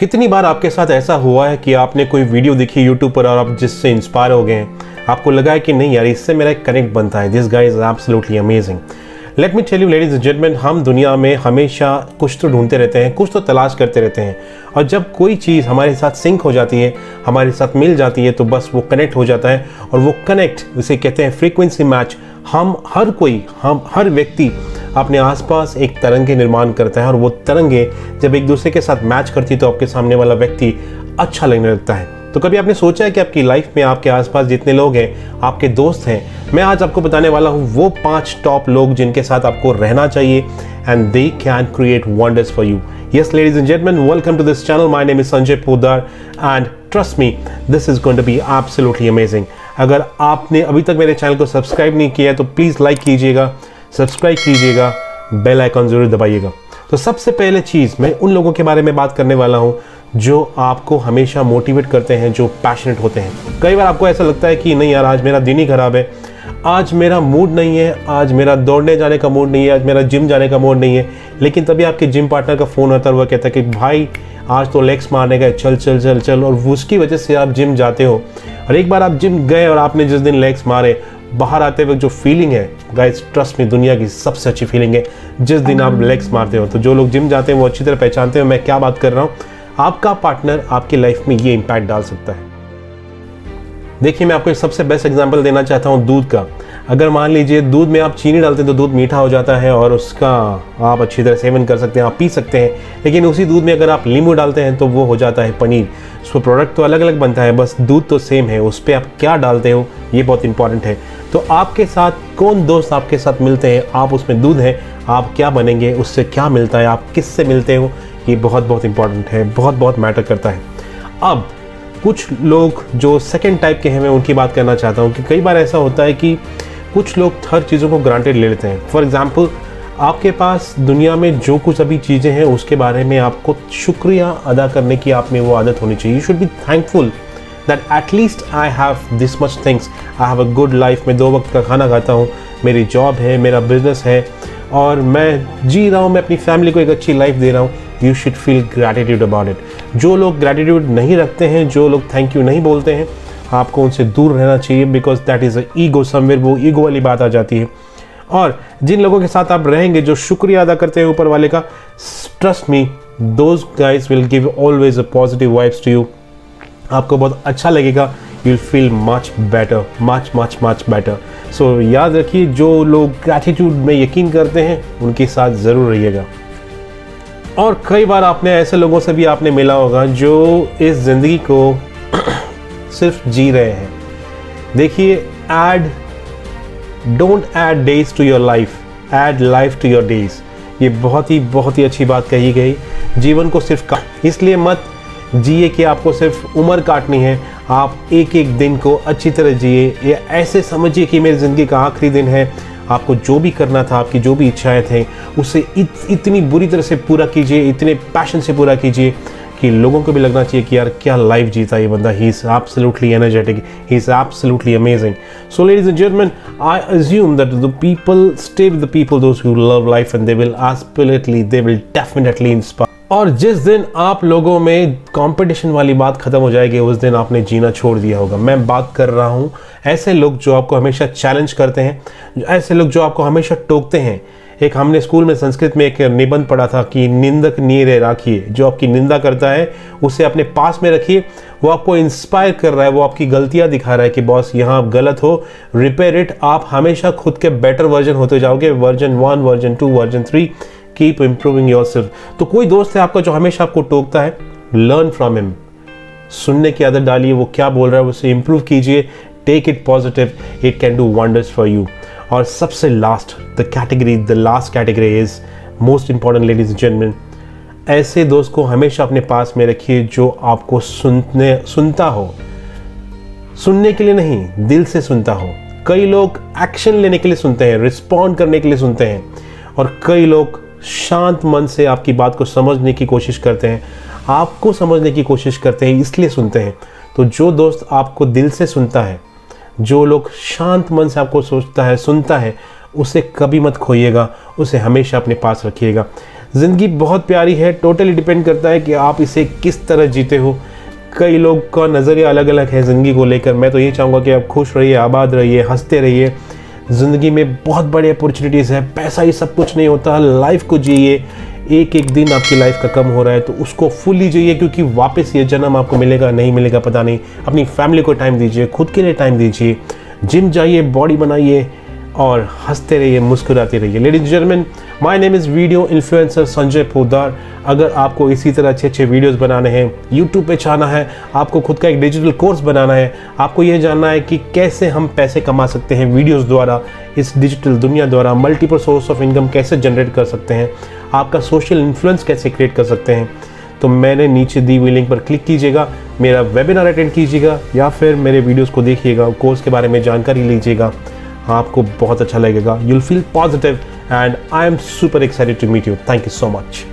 कितनी बार आपके साथ ऐसा हुआ है कि आपने कोई वीडियो देखी यूट्यूब पर और आप जिससे इंस्पायर हो गए आपको लगा है कि नहीं यार, इससे मेरा एक कनेक्ट बनता है। This guys is absolutely amazing let me tell you ladies gentleman हम दुनिया में हमेशा कुछ तो ढूंढते रहते हैं, कुछ तो तलाश करते रहते हैं। और जब कोई चीज़ हमारे साथ सिंक हो जाती है, हमारे साथ मिल जाती है तो बस वो कनेक्ट हो जाता है। और वो कनेक्ट उसे कहते हैं फ्रीक्वेंसी मैच हम हर कोई, हम हर व्यक्ति अपने आसपास एक तरंगे निर्माण करता है और वो तरंगे जब एक दूसरे के साथ मैच करती तो आपके सामने वाला व्यक्ति अच्छा लगने लगता है तो कभी आपने सोचा है कि आपकी लाइफ में आपके आसपास जितने लोग हैं आपके दोस्त हैं मैं आज आपको बताने वाला हूँ वो पाँच टॉप लोग जिनके साथ आपको रहना चाहिए and they can create wonders for you Yes, ladies and gentlemen, welcome to this channel. My name is Sanjay Podar and trust me, this is going to be absolutely amazing. अगर आपने अभी तक मेरे चैनल को subscribe नहीं किया है तो प्लीज़ लाइक कीजिएगा सब्सक्राइब कीजिएगा, बेल आइकॉन ज़रूर दबाइएगा। तो सबसे पहले चीज़ मैं उन लोगों के बारे में बात करने वाला हूँ जो आपको हमेशा मोटिवेट करते हैं, जो पैशनेट होते हैं। कई बार आपको ऐसा लगता है कि नहीं यार, आज मेरा दिन ही खराब है, आज मेरा मूड नहीं है, आज मेरा दौड़ने जाने का मूड नहीं है, आज मेरा जिम जाने का मूड नहीं है। लेकिन तभी आपके जिम पार्टनर का फ़ोन आता है वह कहता है कि भाई, आज तो लेग्स मारने का चल चल चल चल। और उसकी वजह से आप जिम जाते हो। और एक बार आप जिम गए और आपने जिस दिन लेग्स मारे बाहर आते वक्त जो फीलिंग है गाइस ट्रस्ट में दुनिया की सबसे अच्छी फीलिंग है। जिस दिन आप लेग्स मारते हो तो जो लोग जिम जाते हैं, वो अच्छी तरह पहचानते हैं, मैं क्या बात कर रहा हूँ। आपका पार्टनर आपकी लाइफ में ये इम्पैक्ट डाल सकता है। देखिए, मैं आपको एक सबसे बेस्ट एग्ज़ाम्पल देना चाहता हूँ दूध का। अगर मान लीजिए दूध में आप चीनी डालते हैं तो दूध मीठा हो जाता है और उसका आप अच्छी तरह सेवन कर सकते हैं, आप पी सकते हैं। लेकिन उसी दूध में अगर आप नींबू डालते हैं तो वो हो जाता है पनीर। सो प्रोडक्ट तो अलग अलग बनता है, बस दूध तो सेम है। उस पर आप क्या डालते हो, ये बहुत इंपॉर्टेंट है। तो आपके साथ कौन दोस्त आपके साथ मिलते हैं? आप उसमें दूध हैं, आप क्या बनेंगे, उससे क्या मिलता है, आप किससे मिलते हो? ये बहुत बहुत इंपॉर्टेंट है बहुत बहुत मैटर करता है। अब, कुछ लोग जो सेकेंड टाइप के हैं, मैं उनकी बात करना चाहता हूँ कि कई बार ऐसा होता है कि कुछ लोग हर चीज़ों को ग्रांटेड ले लेते हैं। फॉर एग्ज़ाम्पल आपके पास दुनिया में जो कुछ अभी चीज़ें हैं, उसके बारे में आपको शुक्रिया अदा करने की आप में वो आदत होनी चाहिए। You should be thankful that at least I have this much things I have a good life में दो वक्त का खाना खाता हूँ। मेरी जॉब है, मेरा बिज़नेस है। और मैं जी रहा हूँ, मैं अपनी फैमिली को एक अच्छी लाइफ दे रहा हूँ। You should feel gratitude about it जो लोग ग्रैटिट्यूड नहीं रखते हैं, जो लोग थैंक यू नहीं बोलते हैं आपको उनसे दूर रहना चाहिए because that is a ego somewhere वो ईगो वाली बात आ जाती है। और जिन लोगों के साथ आप रहेंगे जो शुक्रिया अदा करते हैं ऊपर वाले का trust me those guys will give always a positive vibes to you आपको बहुत अच्छा लगेगा you feel much better much much much better so याद रखिए, जो लोग ग्रैटिट्यूड में यकीन करते हैं, उनके साथ ज़रूर रहिएगा। और कई बार आपने ऐसे लोगों से भी आपने मिला होगा, जो इस ज़िंदगी को सिर्फ़ जी रहे हैं। देखिए add don't add days to your life add life to your days ये बहुत ही बहुत ही अच्छी बात कही गई। जीवन को सिर्फ़ का इसलिए मत जिए कि आपको सिर्फ़ उम्र काटनी है। आप एक एक दिन को अच्छी तरह जिए। या ऐसे समझिए कि मेरी ज़िंदगी का आखिरी दिन है। आपको जो भी करना था आपकी जो भी इच्छाएँ थे उसे इत, इतनी बुरी तरह से पूरा कीजिए इतने पैशन से पूरा कीजिए। कि लोगों को भी लगना चाहिए कि यार क्या लाइफ जीता ये बंदा? He is absolutely energetic he is absolutely amazing so ladies and gentleman I assume that the people stay with the people those who love life and they will desperately they will definitely inspire और जिस दिन आप लोगों में competition वाली बात खत्म हो जाएगी, उस दिन आपने जीना छोड़ दिया होगा। मैं बात कर रहा हूँ, ऐसे लोग जो आपको हमेशा चैलेंज करते हैं, ऐसे लोग जो आपको हमेशा टोकते हैं। एक हमने स्कूल में संस्कृत में एक निबंध पढ़ा था कि निंदक नीरे राखिए जो आपकी निंदा करता है, उसे अपने पास में रखिए। वो आपको इंस्पायर कर रहा है, वो आपकी गलतियाँ दिखा रहा है कि, बॉस, यहाँ आप गलत हो। रिपेयर इट आप हमेशा खुद के बेटर वर्जन होते जाओगे। Version one version two version three keep improving yourself तो कोई दोस्त है आपका जो हमेशा आपको टोकता है? लर्न फ्रॉम हिम सुनने की आदत डालिए, वो क्या बोल रहा है उसे इंप्रूव कीजिए। Take it positive it can do wonders for you और सबसे last the category the last category is most important ladies gentleman ऐसे दोस्त को हमेशा अपने पास में रखिए जो आपको सुनने, सुनता हो। सुनने के लिए नहीं, दिल से सुनता हो। कई लोग एक्शन लेने के लिए सुनते हैं रिस्पॉन्ड करने के लिए सुनते हैं। और कई लोग शांत मन से आपकी बात को समझने की कोशिश करते हैं। आपको समझने की कोशिश करते हैं, इसलिए सुनते हैं। तो जो दोस्त आपको दिल से सुनता है, जो लोग शांत मन से आपको सोचता है, सुनता है, उसे कभी मत खोइएगा, उसे हमेशा अपने पास रखिएगा। ज़िंदगी बहुत प्यारी है टोटली डिपेंड करता है कि आप इसे किस तरह जीते हो। कई लोग का नज़रिया अलग अलग है ज़िंदगी को लेकर। मैं तो ये चाहूँगा कि आप खुश रहिए, आबाद रहिए, हँसते रहिए। ज़िंदगी में बहुत बड़े अपॉर्चुनिटीज़ है, पैसा ही सब कुछ नहीं होता लाइफ को जिए एक एक दिन आपकी लाइफ का कम हो रहा है तो उसको फुल लीजिए क्योंकि वापस ये जन्म आपको मिलेगा, नहीं मिलेगा, पता नहीं। अपनी फैमिली को टाइम दीजिए, खुद के लिए टाइम दीजिए। जिम जाइए बॉडी बनाइए और हँसते रहिए, मुस्कुराते रहिए। Ladies gentleman my name is video influencer Sanjay Podar अगर आपको इसी तरह अच्छे अच्छे वीडियोस बनाने हैं यूट्यूब पे चाहना है, आपको खुद का एक डिजिटल कोर्स बनाना है, आपको ये जानना है कि कैसे हम पैसे कमा सकते हैं वीडियोस द्वारा, इस डिजिटल दुनिया द्वारा मल्टीपल सोर्स ऑफ़ इनकम कैसे जनरेट कर सकते हैं, आपका सोशल इन्फ्लुएंस कैसे क्रिएट कर सकते हैं। तो मैंने नीचे दी हुई लिंक पर क्लिक कीजिएगा, मेरा वेबिनार अटेंड कीजिएगा, या फिर मेरे वीडियोस को देखिएगा कोर्स के बारे में जानकारी लीजिएगा। आपको बहुत अच्छा लगेगा. You'll feel positive and I am super excited to meet you thank you so much